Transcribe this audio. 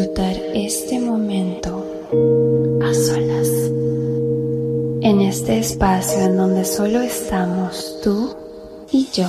disfrutar este momento a solas, en este espacio en donde solo estamos tú y yo.